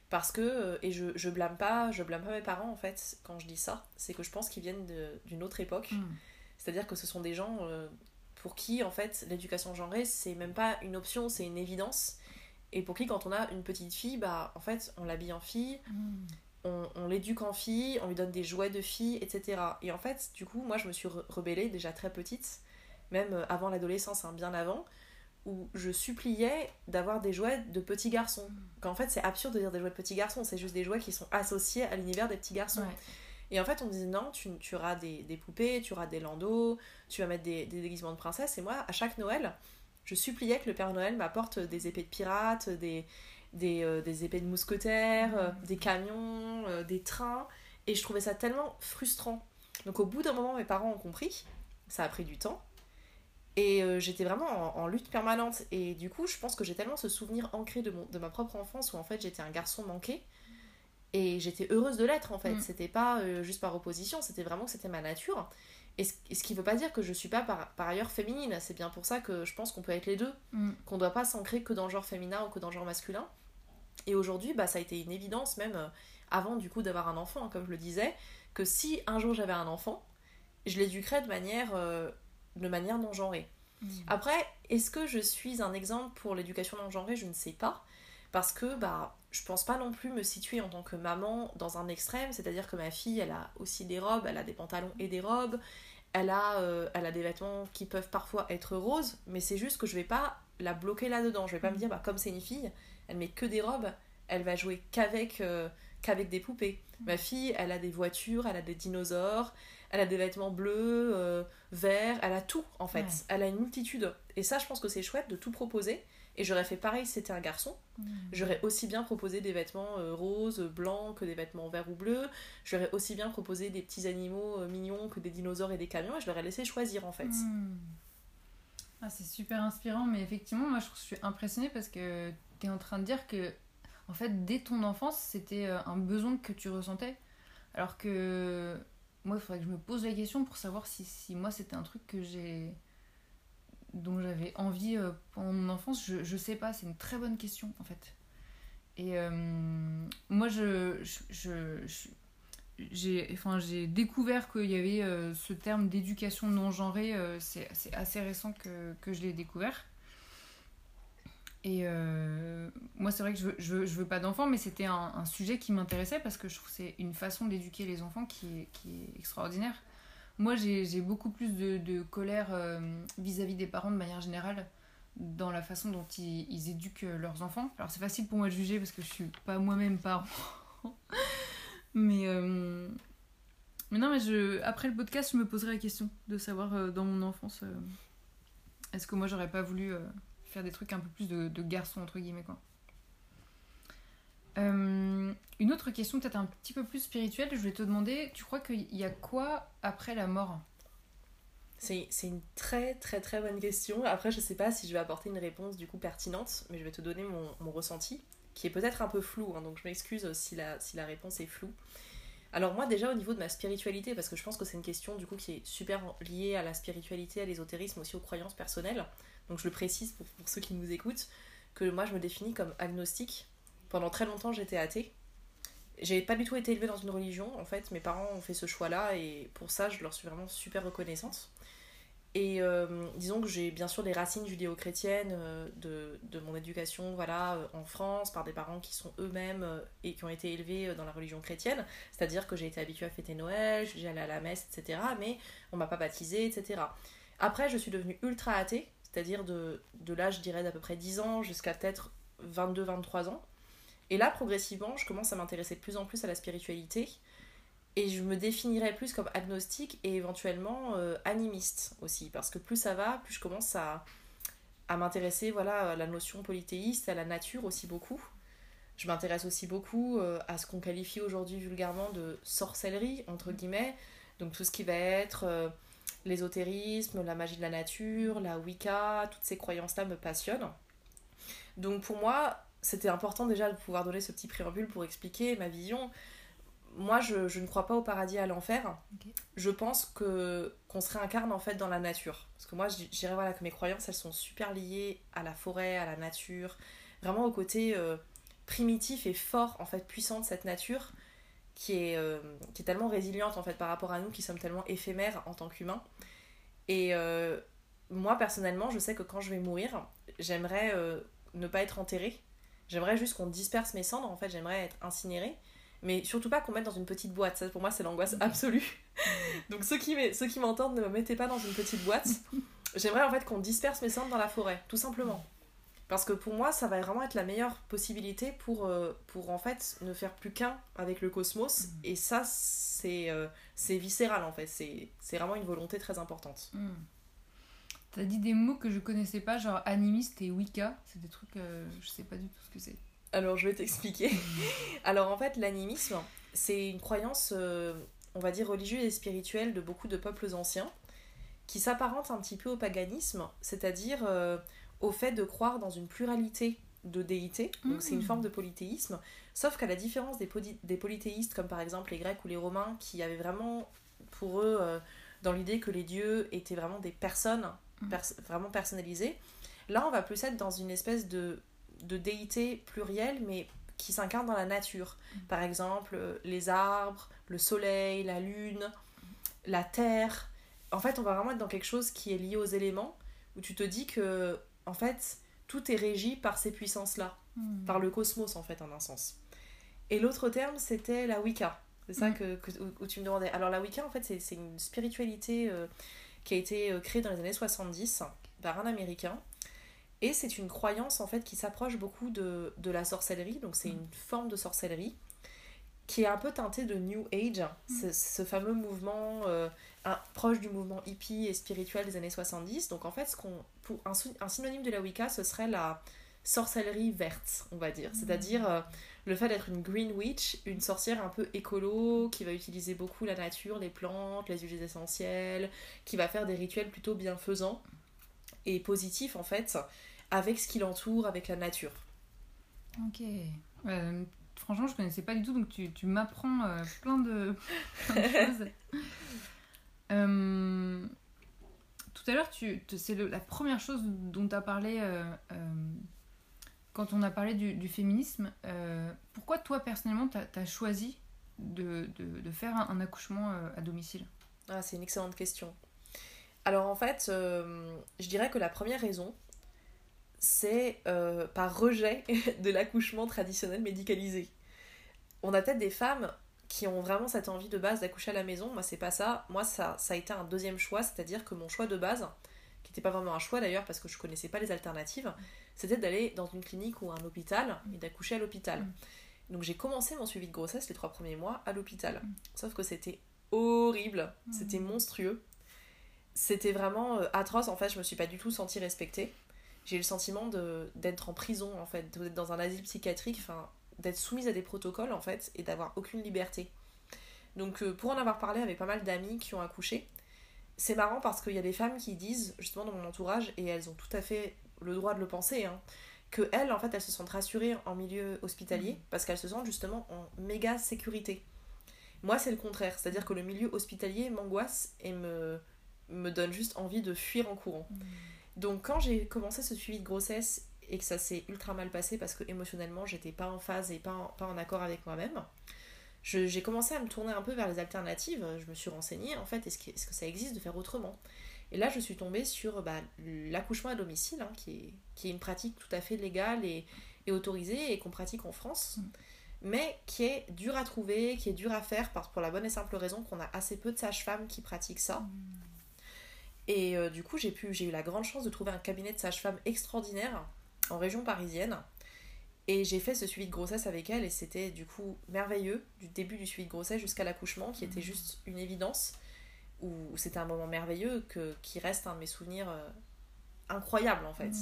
Parce que, euh, et je, je blâme pas, je blâme pas mes parents en fait quand je dis ça, c'est que je pense qu'ils viennent d'une autre époque. Hmm. C'est-à-dire que ce sont des gens euh, pour qui en fait l'éducation genrée c'est même pas une option, c'est une évidence. Et pour qui quand on a une petite fille, bah en fait on l'habille en fille, Hmm. on, on l'éduque en fille, on lui donne des jouets de fille, etc. Et en fait, du coup, moi je me suis re- rebellée déjà très petite, même euh, avant l'adolescence, hein, bien avant, où je suppliais d'avoir des jouets de petits garçons. Qu'en fait, c'est absurde de dire des jouets de petits garçons, c'est juste des jouets qui sont associés à l'univers des petits garçons. Ouais. Et en fait, on me disait non, tu, tu auras des, des poupées, tu auras des landaux, tu vas mettre des, des déguisements de princesse. Et moi, à chaque Noël, Je suppliais que le Père Noël m'apporte des épées de pirates, des, des, euh, des épées de mousquetaires, euh, des camions, euh, des trains. Et je trouvais ça tellement frustrant. Donc au bout d'un moment, mes parents ont compris. Ça a pris du temps. Et j'étais vraiment en, en lutte permanente. Et du coup, je pense que j'ai tellement ce souvenir ancré de, mon, de ma propre enfance où en fait j'étais un garçon manqué. Et j'étais heureuse de l'être en fait. Mm. C'était pas juste par opposition, c'était vraiment que c'était ma nature. Et ce, qui veut pas dire que je suis pas par, par ailleurs féminine. C'est bien pour ça que je pense qu'on peut être les deux. Mm. Qu'on doit pas s'ancrer que dans le genre féminin ou que dans le genre masculin. Et aujourd'hui, bah, ça a été une évidence, même euh, avant du coup d'avoir un enfant, hein, comme je le disais, que si un jour j'avais un enfant, je l'éduquerais de manière, euh, de manière non genrée. Mm. Après, est-ce que je suis un exemple pour l'éducation non genrée Je ne sais pas. Parce que bah, je pense pas non plus me situer en tant que maman dans un extrême, c'est-à-dire que ma fille, elle a aussi des robes, elle a des pantalons et des robes, elle a, euh, elle a des vêtements qui peuvent parfois être roses, mais c'est juste que je vais pas la bloquer là-dedans. Je vais pas me dire, bah, comme c'est une fille, elle met que des robes, elle va jouer qu'avec euh, qu'avec des poupées. Ma fille, elle a des voitures, elle a des dinosaures, elle a des vêtements bleus, euh, verts, elle a tout en fait. Ouais. Elle a une multitude. Et ça, je pense que c'est chouette de tout proposer. Et j'aurais fait pareil si c'était un garçon. Mm. J'aurais aussi bien proposé des vêtements euh, roses, blancs que des vêtements verts ou bleus. J'aurais aussi bien proposé des petits animaux euh, mignons que des dinosaures et des camions. Et je leur ai laissé choisir en fait. Mm. Ah, c'est super inspirant, mais effectivement, moi je suis impressionnée parce que tu es en train de dire que, en fait, dès ton enfance, c'était euh, un besoin que tu ressentais. Alors que moi, il faudrait que je me pose la question pour savoir si, si moi c'était un truc que j'ai. Dont j'avais envie euh, pendant mon enfance. Je, je sais pas, c'est une très bonne question en fait. Et euh, moi, je, je, j'ai enfin, découvert qu'il y avait euh, ce terme d'éducation non genrée, c'est assez récent que, que je l'ai découvert. Et moi, c'est vrai que je veux, je veux, je veux pas d'enfants, mais c'était un, sujet qui m'intéressait parce que je trouve que c'est une façon d'éduquer les enfants qui qui est extraordinaire. Moi, j'ai beaucoup plus de, colère euh, vis-à-vis des parents de manière générale dans la façon dont ils, éduquent euh, leurs enfants. Alors, c'est facile pour moi de juger parce que je suis pas moi-même parent. [LAUGHS] mais, euh, mais non, mais je, après le podcast, je me poserai la question de savoir dans mon enfance, est-ce que moi j'aurais pas voulu faire des trucs un peu plus de, de garçon, entre guillemets, quoi. Euh, une autre question, peut-être un petit peu plus spirituelle, je voulais te demander, tu crois qu'il y a quoi après la mort? C'est une très très très bonne question. Après, je sais pas si je vais apporter une réponse du coup pertinente, mais je vais te donner mon, mon ressenti, qui est peut-être un peu flou, hein, donc je m'excuse si la, si la réponse est floue. Alors moi déjà au niveau de ma spiritualité, parce que je pense que c'est une question du coup qui est super liée à la spiritualité, à l'ésotérisme, aussi aux croyances personnelles, donc je le précise pour, pour ceux qui nous écoutent, que moi je me définis comme agnostique. Pendant très longtemps j'étais athée. J'ai pas du tout été élevée dans une religion, en fait, mes parents ont fait ce choix-là et pour ça je leur suis vraiment super reconnaissante. Et euh, disons que j'ai bien sûr les racines judéo-chrétiennes euh, de, de mon éducation voilà, euh, en France par des parents qui sont eux-mêmes et qui ont été élevés dans la religion chrétienne. C'est-à-dire que j'ai été habituée à fêter Noël, j'allais à la messe, etc. Mais on m'a pas baptisée, etc. Après, je suis devenue ultra athée, c'est-à-dire de, de l'âge, je dirais, d'à peu près 10 ans jusqu'à peut-être 22-23 ans. Et là, progressivement, je commence à m'intéresser de plus en plus à la spiritualité. Et je me définirais plus comme agnostique et éventuellement euh, animiste aussi. Parce que plus ça va, plus je commence à, à m'intéresser voilà, à la notion polythéiste, à la nature aussi beaucoup. Je m'intéresse aussi beaucoup euh, à ce qu'on qualifie aujourd'hui vulgairement de sorcellerie, entre guillemets. Donc tout ce qui va être euh, l'ésotérisme, la magie de la nature, la Wicca, toutes ces croyances-là me passionnent. Donc pour moi, c'était important déjà de pouvoir donner ce petit préambule pour expliquer ma vision. Moi, je, je ne crois pas au paradis et à l'enfer. Je pense que qu'on se réincarne en fait dans la nature. Parce que moi, je dirais voilà, que mes croyances, elles sont super liées à la forêt, à la nature, vraiment au côté euh, primitif et fort, en fait, puissant de cette nature qui est, euh, qui est tellement résiliente en fait par rapport à nous qui sommes tellement éphémères en tant qu'humains. Et euh, moi, personnellement, je sais que quand je vais mourir, j'aimerais ne pas être enterrée. J'aimerais juste qu'on disperse mes cendres, en fait, j'aimerais être incinérée. Mais surtout pas qu'on mette dans une petite boîte. Ça, pour moi, c'est l'angoisse absolue. [LAUGHS] Donc, ceux qui, m'é- ceux qui m'entendent, ne me mettez pas dans une petite boîte. [LAUGHS] J'aimerais en fait qu'on disperse mes cendres dans la forêt, tout simplement. Parce que pour moi, ça va vraiment être la meilleure possibilité pour, euh, pour en fait ne faire plus qu'un avec le cosmos. Et ça, c'est euh, c'est viscéral en fait. C'est vraiment une volonté très importante. Hmm. T'as dit des mots que je connaissais pas, genre animiste et Wicca. C'est des trucs, euh, je sais pas du tout ce que c'est. Alors, je vais t'expliquer. [LAUGHS] [LAUGHS] Alors, en fait, l'animisme, c'est une croyance, euh, on va dire, religieuse et spirituelle de beaucoup de peuples anciens qui s'apparente un petit peu au paganisme, c'est-à-dire euh, au fait de croire dans une pluralité de déités. Donc, c'est une Mm. forme de polythéisme. Sauf qu'à la différence des, poly- des polythéistes, comme par exemple les Grecs ou les Romains, qui avaient vraiment pour eux euh, dans l'idée que les dieux étaient vraiment des personnes. Pers- vraiment personnalisées, là on va plus être dans une espèce de, de déité plurielle, mais qui s'incarne dans la nature. Par exemple, euh, les arbres, le soleil, la lune, la terre. En fait, on va vraiment être dans quelque chose qui est lié aux éléments, où tu te dis que, en fait, tout est régi par ces puissances-là Hmm. par le cosmos en fait en un sens. Et l'autre terme c'était la Wicca. C'est ça que, que- où, tu me demandais. Alors la Wicca en fait c'est c'est une spiritualité euh, qui a été euh, créée dans les années 70 par un américain. Et c'est une croyance en fait qui s'approche beaucoup de, de la sorcellerie. Donc c'est Mm. une forme de sorcellerie qui est un peu teintée de New Age, ce, ce fameux mouvement euh, un- proche du mouvement hippie et spirituel des années 70. Donc en fait, ce qu'on, pour, un, syn- un synonyme de la Wicca, ce serait la sorcellerie verte, on va dire. C'est-à-dire euh, le fait d'être une green witch, une sorcière un peu écolo, qui va utiliser beaucoup la nature, les plantes, les huiles essentielles, qui va faire des rituels plutôt bienfaisants et positifs en fait, avec ce qui l'entoure, avec la nature. Ok. Euh, franchement, je connaissais pas du tout, donc tu, tu m'apprends euh, plein, de, [LAUGHS] plein de choses. [LAUGHS] Euh, tout à l'heure, c'est la première chose dont tu as parlé quand on a parlé du, féminisme. Euh, pourquoi toi, personnellement, tu as, choisi de, faire un, accouchement euh, à domicile? Ah, c'est une excellente question. Alors en fait, euh, je dirais que la première raison, c'est par rejet [LAUGHS] de l'accouchement traditionnel médicalisé. On a peut-être des femmes qui ont vraiment cette envie de base d'accoucher à la maison. Moi, c'est pas ça. Moi, ça, ça a été un deuxième choix, c'est-à-dire que mon choix de base, qui n'était pas vraiment un choix d'ailleurs parce que je connaissais pas les alternatives, c'était d'aller dans une clinique ou un hôpital et d'accoucher à l'hôpital. Mm. Donc j'ai commencé mon suivi de grossesse les trois premiers mois à l'hôpital. Mm. Sauf que c'était horrible, c'était Mm. monstrueux. C'était vraiment euh, atroce. En fait, je me suis pas du tout sentie respectée. J'ai eu le sentiment d'être en prison, en fait, d'être dans un asile psychiatrique, enfin, d'être soumise à des protocoles, en fait, et d'avoir aucune liberté. Donc, euh, pour en avoir parlé avec pas mal d'amis qui ont accouché, c'est marrant parce qu'il y a des femmes qui disent, justement dans mon entourage, et elles ont tout à fait le droit de le penser, hein, que elles, en fait, elles se sentent rassurées en milieu hospitalier Mhm. parce qu'elles se sentent justement en méga sécurité. Moi, c'est le contraire, c'est-à-dire que le milieu hospitalier m'angoisse et me, me donne juste envie de fuir en courant. Donc quand j'ai commencé ce suivi de grossesse et que ça s'est ultra mal passé parce que émotionnellement j'étais pas en phase et pas en, pas en accord avec moi-même, j'ai commencé à me tourner un peu vers les alternatives. Je me suis renseignée en fait, est-ce que, est-ce que ça existe de faire autrement? Et là je suis tombée sur bah, l'accouchement à domicile, hein, qui, est, qui est une pratique tout à fait légale et, et autorisée et qu'on pratique en France. Mm. Mais qui est dur à trouver, qui est dur à faire pour la bonne et simple raison qu'on a assez peu de sages-femmes qui pratiquent ça. Et euh, du coup, j'ai eu la grande chance de trouver un cabinet de sage-femme extraordinaire en région parisienne. Et j'ai fait ce suivi de grossesse avec elle et c'était du coup merveilleux, du début du suivi de grossesse jusqu'à l'accouchement, qui était juste une évidence, où c'était un moment merveilleux que, qui reste un de mes souvenirs euh, incroyables en fait.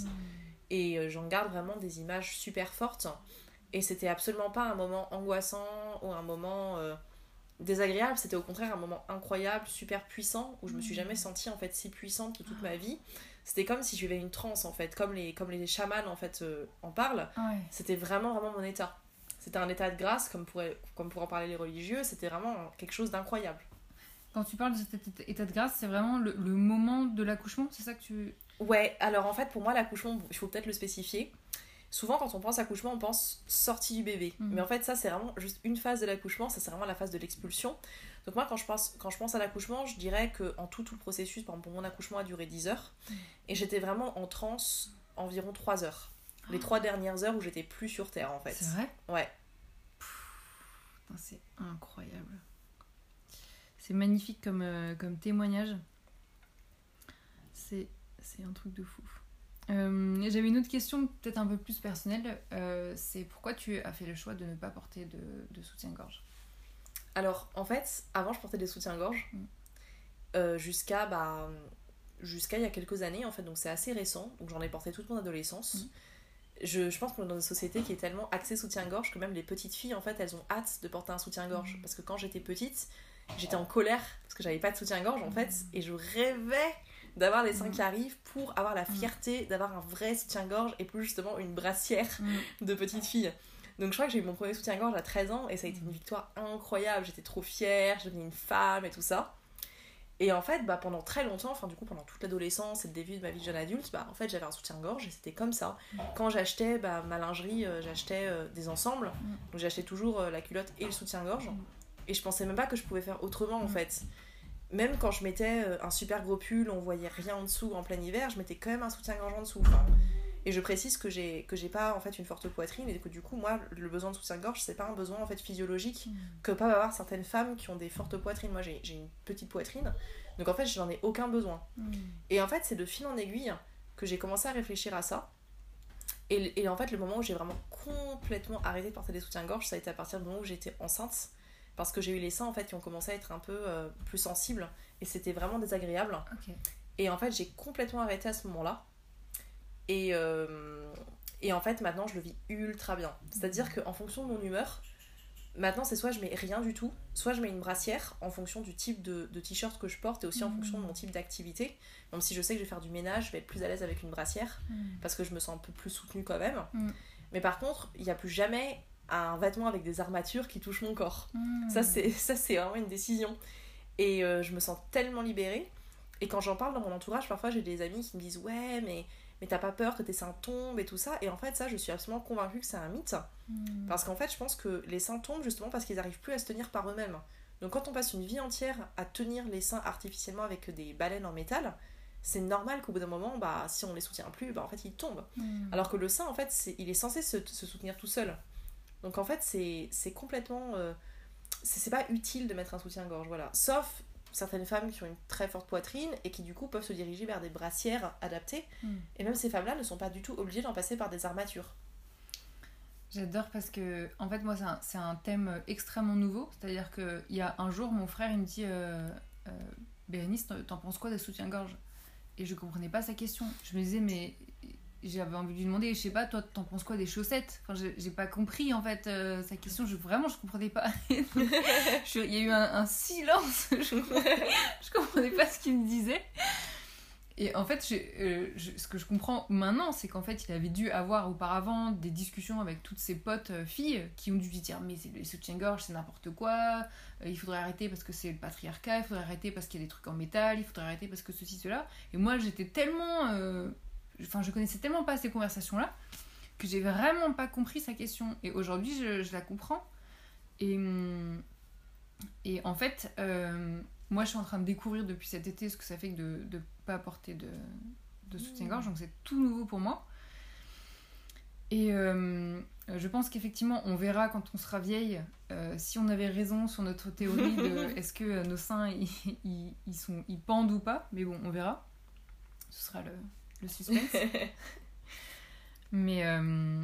Et euh, j'en garde vraiment des images super fortes. Et c'était absolument pas un moment angoissant ou un moment euh, désagréable, c'était au contraire un moment incroyable, super puissant, où je me suis jamais sentie en fait si puissante de toute ma vie. C'était comme si je vivais une transe en fait, comme les, comme les chamans en fait en parlent. Ah ouais. C'était vraiment vraiment mon état. C'était un état de grâce, comme pourraient, comme pour en parler les religieux, c'était vraiment quelque chose d'incroyable. Quand tu parles de cet état- de grâce, c'est vraiment le, le moment de l'accouchement, c'est ça que tu. Ouais, alors en fait, pour moi, l'accouchement, il faut peut-être le spécifier. Souvent, quand on pense accouchement, on pense sortie du bébé. Mhm. Mais en fait, ça, c'est vraiment juste une phase de l'accouchement. Ça, c'est vraiment la phase de l'expulsion. Donc, moi, quand je pense, quand je pense à l'accouchement, je dirais que en tout, tout le processus, par exemple, mon accouchement a duré 10 heures. Et j'étais vraiment en transe environ 3 heures. Les trois dernières heures où j'étais plus sur Terre, en fait. C'est vrai? Ouais. C'est incroyable. C'est magnifique comme, euh, comme témoignage. C'est un truc de fou. Euh, J'avais une autre question, peut-être un peu plus personnelle. Euh, c'est pourquoi tu as fait le choix de ne pas porter de, de soutien-gorge? Alors, en fait, avant, je portais des soutiens-gorge. Mm. jusqu'à bah, jusqu'à il y a quelques années en fait, donc c'est assez récent, donc j'en ai porté toute mon adolescence. Mhm. Je, je pense qu'on est dans une société qui est tellement axée soutien-gorge que même les petites filles en fait elles ont hâte de porter un soutien-gorge. Mhm. Parce que quand j'étais petite, j'étais en colère parce que j'avais pas de soutien-gorge en fait, et je rêvais d'avoir les seins Mhm. qui arrivent pour avoir la Mhm. fierté d'avoir un vrai soutien-gorge et plus justement une brassière Mm. de petite fille. Donc je crois que j'ai eu mon premier soutien-gorge à 13 ans et ça a été une victoire incroyable. J'étais trop fière, je devenais une femme et tout ça. Et en fait, bah, pendant très longtemps, enfin du coup pendant toute l'adolescence et le début de ma vie de jeune adulte, bah, en fait j'avais un soutien-gorge et c'était comme ça. Quand j'achetais bah, ma lingerie, euh, j'achetais euh, des ensembles. Donc j'achetais toujours euh, la culotte et le soutien-gorge. Mm. Et je pensais même pas que je pouvais faire autrement en Mm. fait. Même quand je mettais euh, un super gros pull, on voyait rien en dessous en plein hiver, je mettais quand même un soutien-gorge en dessous. Enfin, et je précise que j'ai que j'ai pas en fait une forte poitrine et que du coup moi le besoin de soutien-gorge c'est pas un besoin en fait physiologique que peuvent avoir certaines femmes qui ont des fortes poitrines. Moi j'ai j'ai une petite poitrine donc en fait j'en ai aucun besoin. Mm. Et en fait c'est de fil en aiguille que j'ai commencé à réfléchir à ça. Et, et en fait le moment où j'ai vraiment complètement arrêté de porter des soutiens-gorge ça a été à partir du moment où j'étais enceinte parce que j'ai eu les seins en fait qui ont commencé à être un peu euh, plus sensibles et c'était vraiment désagréable. Et en fait, j'ai complètement arrêté à ce moment-là. Et, euh, et en fait, maintenant, je le vis ultra bien. C'est-à-dire qu'en fonction de mon humeur, maintenant, c'est soit je mets rien du tout, soit je mets une brassière en fonction du type de, de t-shirt que je porte et aussi en Mhm. fonction de mon type d'activité. Même si je sais que je vais faire du ménage, je vais être plus à l'aise avec une brassière Mm. parce que je me sens un peu plus soutenue quand même. Mhm. Mais par contre, il n'y a plus jamais un vêtement avec des armatures qui touchent mon corps. Mm. Ça, c'est ça, c'est vraiment une décision. Et euh, je me sens tellement libérée. Et quand j'en parle dans mon entourage, parfois j'ai des amis qui me disent Ouais, mais, mais t'as pas peur que tes seins tombent et tout ça. Et en fait, ça, je suis absolument convaincue que c'est un mythe. Mm. Parce qu'en fait, je pense que les seins tombent justement parce qu'ils arrivent plus à se tenir par eux-mêmes. Donc quand on passe une vie entière à tenir les seins artificiellement avec des baleines en métal, c'est normal qu'au bout d'un moment, bah, si on les soutient plus, bah, en fait, ils tombent. Mm. Alors que le sein, en fait, il est censé se, se soutenir tout seul. Donc en fait, c'est complètement. euh, c'est pas utile de mettre un soutien-gorge, voilà. Sauf certaines femmes qui ont une très forte poitrine et qui du coup peuvent se diriger vers des brassières adaptées. Mm. Et même ces femmes-là ne sont pas du tout obligées d'en passer par des armatures. J'adore parce que, en fait, moi, c'est un, c'est un thème extrêmement nouveau. C'est-à-dire qu'il y a un jour, mon frère, il me dit euh, euh, Bérénice, t'en penses quoi des soutiens-gorge? Et je comprenais pas sa question. Je me disais, mais j'avais envie de lui demander, je sais pas, toi, t'en penses quoi des chaussettes? Enfin, j'ai pas compris, en fait, euh, sa question. Vraiment, je comprenais pas. [LAUGHS] Il y a eu un, silence. [LAUGHS] Je je comprenais pas ce qu'il me disait. Et en fait, euh, ce que je comprends maintenant, c'est qu'en fait, il avait dû avoir auparavant des discussions avec toutes ses potes euh, filles qui ont dû lui dire Mais les soutiens-gorge, c'est n'importe quoi, il faudrait arrêter parce que c'est le patriarcat, il faudrait arrêter parce qu'il y a des trucs en métal, il faudrait arrêter parce que ceci, cela. Et moi, j'étais tellement. Enfin, je connaissais tellement pas ces conversations-là que j'ai vraiment pas compris sa question. Et aujourd'hui, je, je la comprends. Et, hum, et en fait, euh, moi, je suis en train de découvrir depuis cet été ce que ça fait que de ne pas porter de, de soutien-gorge. Donc, c'est tout nouveau pour moi. Et euh, je pense qu'effectivement, on verra quand on sera vieille euh, si on avait raison sur notre théorie de [LAUGHS] est-ce que nos seins ils, ils, ils sont, ils pendent ou pas. Mais bon, on verra. Ce sera le, le suspense. [LAUGHS] Mais euh,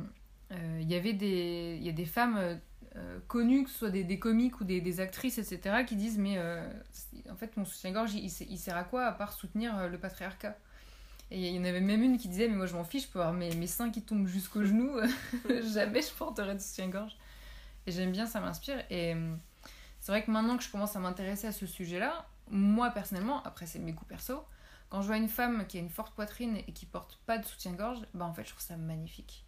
euh, il y avait des, il y a des femmes euh, euh, connues, que ce soit des, des comiques ou des, des actrices, etc., qui disent Mais euh, en fait, mon soutien-gorge, il, il sert à quoi à part soutenir euh, le patriarcat? Et il y en avait même une qui disait Mais moi, je m'en fiche, je peux avoir mes, mes seins qui tombent jusqu'aux genoux, [LAUGHS] jamais je porterai de soutien-gorge. Et j'aime bien, ça m'inspire. Et euh, c'est vrai que maintenant que je commence à m'intéresser à ce sujet-là, moi personnellement, après c'est mes goûts perso, quand je vois une femme qui a une forte poitrine et qui porte pas de soutien-gorge, bah en fait je trouve ça magnifique.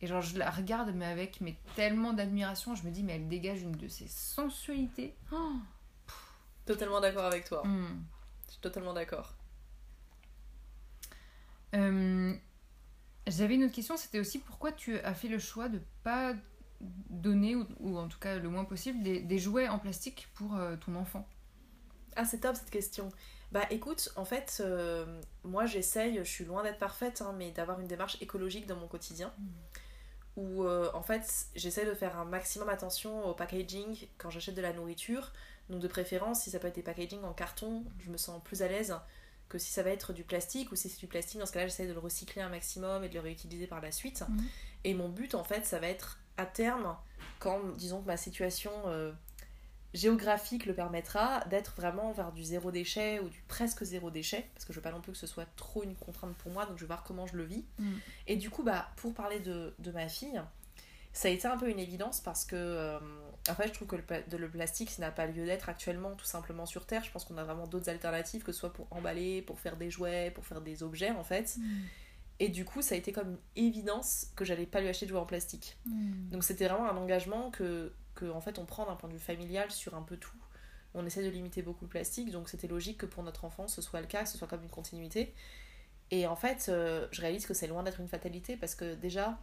Et genre je la regarde mais avec mais tellement d'admiration, je me dis mais elle dégage une de ses sensualités. Oh, Totalement d'accord avec toi. hmm. Je suis totalement d'accord. Euh, J'avais une autre question, c'était aussi pourquoi tu as fait le choix de pas donner, ou, ou en tout cas le moins possible, des, des jouets en plastique pour euh, ton enfant? Ah, c'est top cette question. Bah écoute, en fait, euh, moi j'essaye, je suis loin d'être parfaite, hein, mais d'avoir une démarche écologique dans mon quotidien. Où euh, en fait, j'essaie de faire un maximum attention au packaging quand j'achète de la nourriture. Donc de préférence, si ça peut être des packaging en carton, je me sens plus à l'aise que si ça va être du plastique ou si c'est du plastique, dans ce cas-là, j'essaie de le recycler un maximum et de le réutiliser par la suite. Mhm. Et mon but, en fait, ça va être à terme, quand, disons que ma situation euh, géographique le permettra d'être vraiment vers du zéro déchet ou du presque zéro déchet parce que je veux pas non plus que ce soit trop une contrainte pour moi donc je vais voir comment je le vis. Mm. et du coup bah pour parler de, de ma fille ça a été un peu une évidence parce que euh, en fait je trouve que le, pla- de- le plastique ça n'a pas lieu d'être actuellement tout simplement sur terre. Je pense qu'on a vraiment d'autres alternatives que ce soit pour emballer pour faire des jouets pour faire des objets en fait. Et du coup ça a été comme une évidence que j'allais pas lui acheter de jouets en plastique. Donc c'était vraiment un engagement que, que en fait on prend d'un point de vue familial sur un peu tout. On essaie de limiter beaucoup le plastique, donc c'était logique que pour notre enfant ce soit le cas, que ce soit comme une continuité. Et en fait, euh, je réalise que c'est loin d'être une fatalité parce que déjà,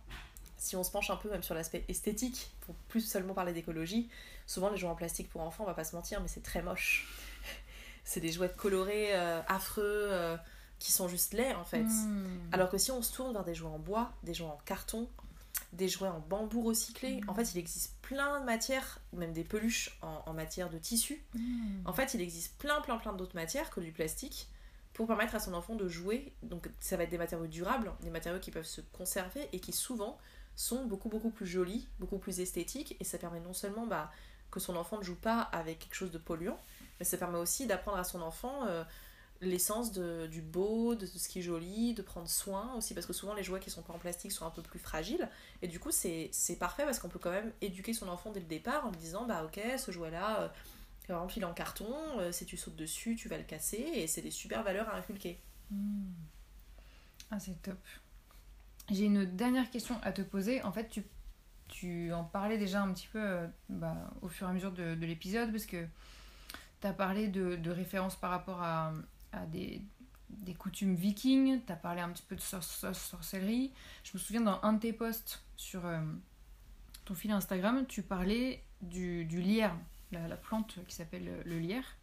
si on se penche un peu même sur l'aspect esthétique, pour plus seulement parler d'écologie, souvent les jouets en plastique pour enfants, on va pas se mentir, mais c'est très moche. [LAUGHS] c'est des jouets colorés, euh, affreux, euh, qui sont juste laids en fait. Mm. Alors que si on se tourne vers des jouets en bois, des jouets en carton, des jouets en bambou recyclé, en fait il existe plein de matières, même des peluches en, en matière de tissu. Mm. En fait il existe plein plein plein d'autres matières que du plastique pour permettre à son enfant de jouer. Donc ça va être des matériaux durables, des matériaux qui peuvent se conserver et qui souvent sont beaucoup beaucoup plus jolis, beaucoup plus esthétiques et ça permet non seulement bah, que son enfant ne joue pas avec quelque chose de polluant, mais ça permet aussi d'apprendre à son enfant euh, l'essence du beau, de ce qui est joli, de prendre soin aussi, parce que souvent les jouets qui sont pas en plastique sont un peu plus fragiles, et du coup c'est parfait parce qu'on peut quand même éduquer son enfant dès le départ en lui disant bah ok ce jouet là, par exemple il est en carton, euh, si tu sautes dessus tu vas le casser, et c'est des super valeurs à inculquer. Mm. Ah, c'est top. J'ai une dernière question à te poser. En fait, tu, tu en parlais déjà un petit peu euh, bah, au fur et à mesure de, de l'épisode, parce que tu as parlé de, de références par rapport à, des, coutumes vikings, tu as parlé un petit peu de sor- sor- sorcellerie. Je me souviens dans un de tes posts sur euh, ton fil Instagram, tu parlais du, lierre, la, la plante qui s'appelle le lierre,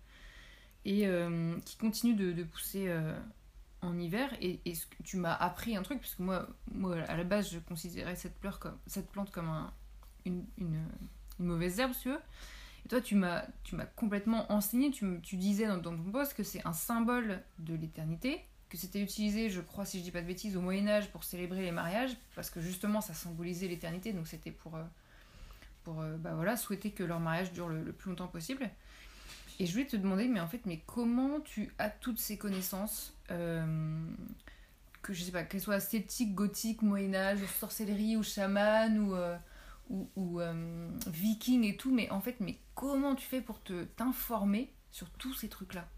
et euh, qui continue de, pousser euh, en hiver. Et, tu m'as appris un truc, parce que moi, à la base, je considérais cette, plante comme un, une, une, une mauvaise herbe, si tu veux. Et toi, tu m'as, complètement enseigné. Tu, tu disais dans, ton post que c'est un symbole de l'éternité, que c'était utilisé, je crois, si je dis pas de bêtises, au Moyen-Âge pour célébrer les mariages, parce que justement, ça symbolisait l'éternité, donc c'était pour, euh, pour euh, bah souhaiter que leur mariage dure le, plus longtemps possible. Et je voulais te demander, mais en fait, mais comment tu as toutes ces connaissances euh, que je sais pas, qu'elles soient esthétiques, gothiques, Moyen-Âge, sorcellerie ou chaman ou, ou, ou, euh, viking et tout, mais en fait, mais comment tu fais pour te t'informer sur tous ces trucs-là?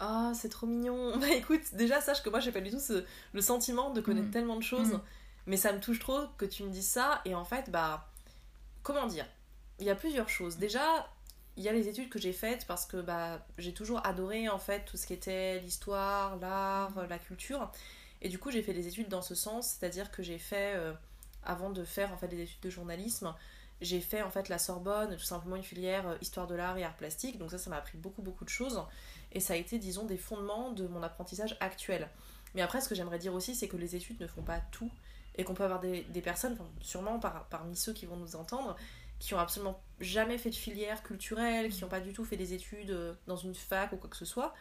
Ah, c'est trop mignon. [LAUGHS] Bah écoute, déjà sache que moi j'ai pas du tout ce- le sentiment de connaître Mhm. tellement de choses, Mhm. mais ça me touche trop que tu me dises ça. Et en fait, bah, comment dire? Il y a plusieurs choses. Déjà, il y a les études que j'ai faites parce que bah, j'ai toujours adoré en fait tout ce qui était l'histoire, l'art, la culture. Et du coup, j'ai fait des études dans ce sens, c'est-à-dire que j'ai fait, euh, avant de faire en fait des études de journalisme, j'ai fait en fait la Sorbonne, tout simplement une filière euh, histoire de l'art et art plastique. Donc ça, ça m'a appris beaucoup beaucoup de choses. Et ça a été, disons, des fondements de mon apprentissage actuel. Mais après, ce que j'aimerais dire aussi, c'est que les études ne font pas tout. Et qu'on peut avoir des, des personnes, sûrement par- parmi ceux qui vont nous entendre, qui ont absolument jamais fait de filière culturelle, qui n'ont pas du tout fait des études euh, dans une fac ou quoi que ce soit.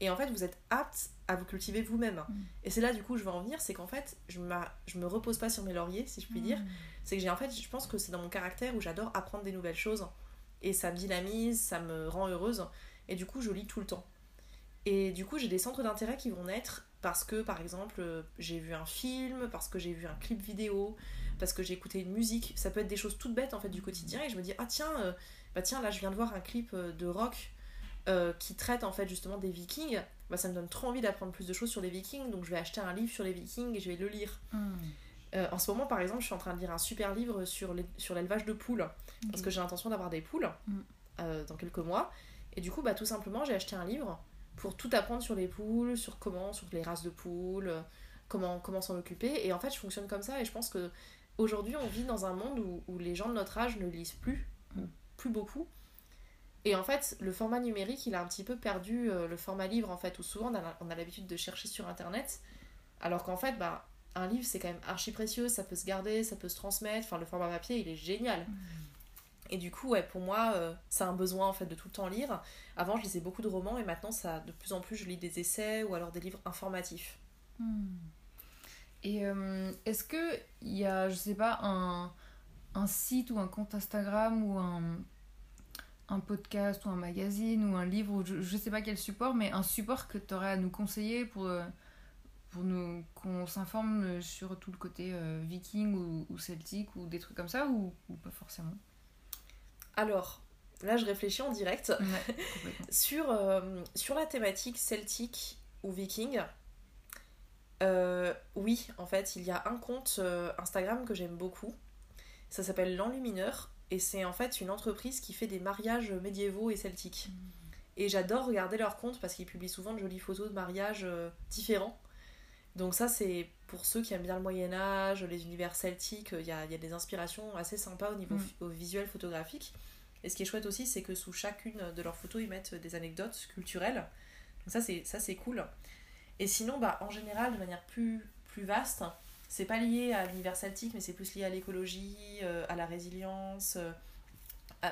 Et en fait, vous êtes apte à vous cultiver vous-même. Mm. Et c'est là, du coup, je veux en venir, c'est qu'en fait, je, je me repose pas sur mes lauriers, si je puis dire. C'est que j'ai en fait, je pense que c'est dans mon caractère où j'adore apprendre des nouvelles choses. Et ça me dynamise, ça me rend heureuse. Et du coup, je lis tout le temps. Et du coup, j'ai des centres d'intérêt qui vont naître parce que, par exemple, j'ai vu un film, parce que j'ai vu un clip vidéo, parce que j'ai écouté une musique. Ça peut être des choses toutes bêtes en fait du quotidien. Et je me dis, ah tiens, euh, bah tiens, là, je viens de voir un clip euh, de rock euh, qui traite en fait justement des vikings. Bah, ça me donne trop envie d'apprendre plus de choses sur les vikings. Donc, je vais acheter un livre sur les vikings et je vais le lire. Mm. Euh, en ce moment, par exemple, je suis en train de lire un super livre sur l'élevage de poules. Parce que j'ai l'intention d'avoir des poules Mm. euh, dans quelques mois. Et du coup, bah, tout simplement, j'ai acheté un livre pour tout apprendre sur les poules, sur comment, sur les races de poules, comment, comment s'en occuper. Et en fait, je fonctionne comme ça. Et je pense que aujourd'hui, on vit dans un monde où, où les gens de notre âge ne lisent plus, Mm. plus beaucoup. Et en fait, le format numérique, il a un petit peu perdu euh, le format livre, en fait, où souvent on a, l'habitude de chercher sur Internet. Alors qu'en fait, bah, un livre, c'est quand même archi précieux, ça peut se garder, ça peut se transmettre. Enfin, le format papier, il est génial. Et du coup, ouais, pour moi, euh, c'est un besoin en fait de tout le temps lire. Avant, je lisais beaucoup de romans et maintenant, ça, de plus en plus, je lis des essais ou alors des livres informatifs. Hmm. Et euh, est-ce que il y a, je sais pas, un, un site ou un compte Instagram ou un, un podcast ou un magazine ou un livre, ou je, ne sais pas quel support, mais un support que tu aurais à nous conseiller pour, euh, pour nous qu'on s'informe sur tout le côté euh, viking ou, celtique ou des trucs comme ça ou, pas forcément? Alors, là je réfléchis en direct [LAUGHS] sur, euh, sur la thématique celtique ou viking. oui, en fait, il y a un compte Instagram que j'aime beaucoup. Ça s'appelle L'Enlumineur et c'est en fait une entreprise qui fait des mariages médiévaux et celtiques. Et j'adore regarder leurs comptes parce qu'ils publient souvent de jolies photos de mariages euh, différents. Donc ça c'est pour ceux qui aiment bien le Moyen Âge, les univers celtiques, il y a, y a, des inspirations assez sympas au niveau mm. visuel photographique. Et ce qui est chouette aussi, c'est que sous chacune de leurs photos, ils mettent des anecdotes culturelles. Donc ça c'est, ça, c'est cool. Et sinon, bah, en général, de manière plus, plus vaste, c'est pas lié à l'univers celtique, mais c'est plus lié à l'écologie, euh, à la résilience, euh,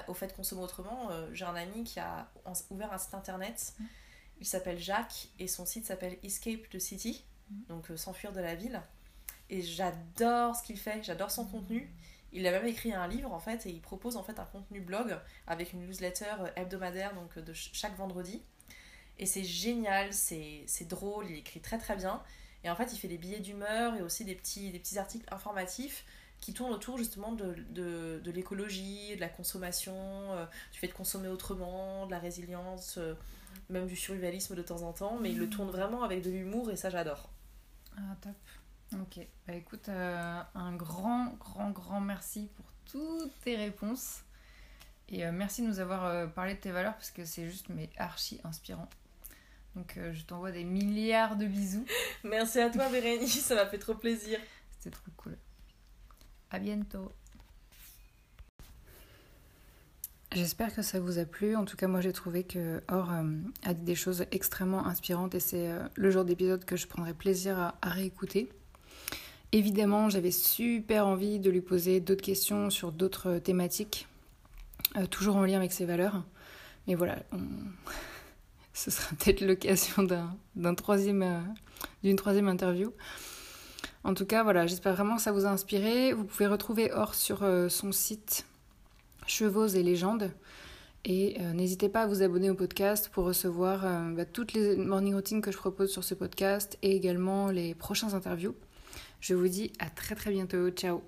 au fait de consommer autrement. Euh, j'ai un ami qui a ouvert un site internet. Mm. Il s'appelle Jacques et son site s'appelle Escape the City, mm. donc s'enfuir de la ville. Et j'adore ce qu'il fait, j'adore son contenu. Il a même écrit un livre en fait et il propose en fait un contenu blog avec une newsletter hebdomadaire donc de chaque vendredi. Et c'est génial, c'est drôle, il écrit très très bien. Et en fait, il fait des billets d'humeur et aussi des petits, des petits articles informatifs qui tournent autour justement de, de, de l'écologie, de la consommation, euh, du fait de consommer autrement, de la résilience, euh, même du survivalisme de temps en temps. Mais il le mmh. tourne vraiment avec de l'humour et ça, j'adore. Ah, top. Ok. Bah écoute, euh, un grand, grand, grand merci pour toutes tes réponses. Et merci de nous avoir parlé de tes valeurs parce que c'est juste mais archi inspirant. Donc euh, je t'envoie des milliards de bisous. [LAUGHS] Merci à toi Bérénice, ça m'a fait trop plaisir. C'était trop cool. À bientôt. J'espère que ça vous a plu. En tout cas, moi j'ai trouvé que Or euh, a dit des choses extrêmement inspirantes et c'est euh, le genre d'épisode que je prendrais plaisir à, à réécouter. Évidemment, j'avais super envie de lui poser d'autres questions sur d'autres thématiques, toujours en lien avec ses valeurs. Mais voilà, on [LAUGHS] ce sera [LAUGHS] peut-être l'occasion troisième, euh, d'une troisième interview. En tout cas, voilà, j'espère vraiment que ça vous a inspiré. Vous pouvez retrouver Or sur euh, son site Chevaux et légendes. Et euh, n'hésitez pas à vous abonner au podcast pour recevoir bah, toutes les morning routines que je propose sur ce podcast et également les prochains interviews. Je vous dis à très très bientôt. Ciao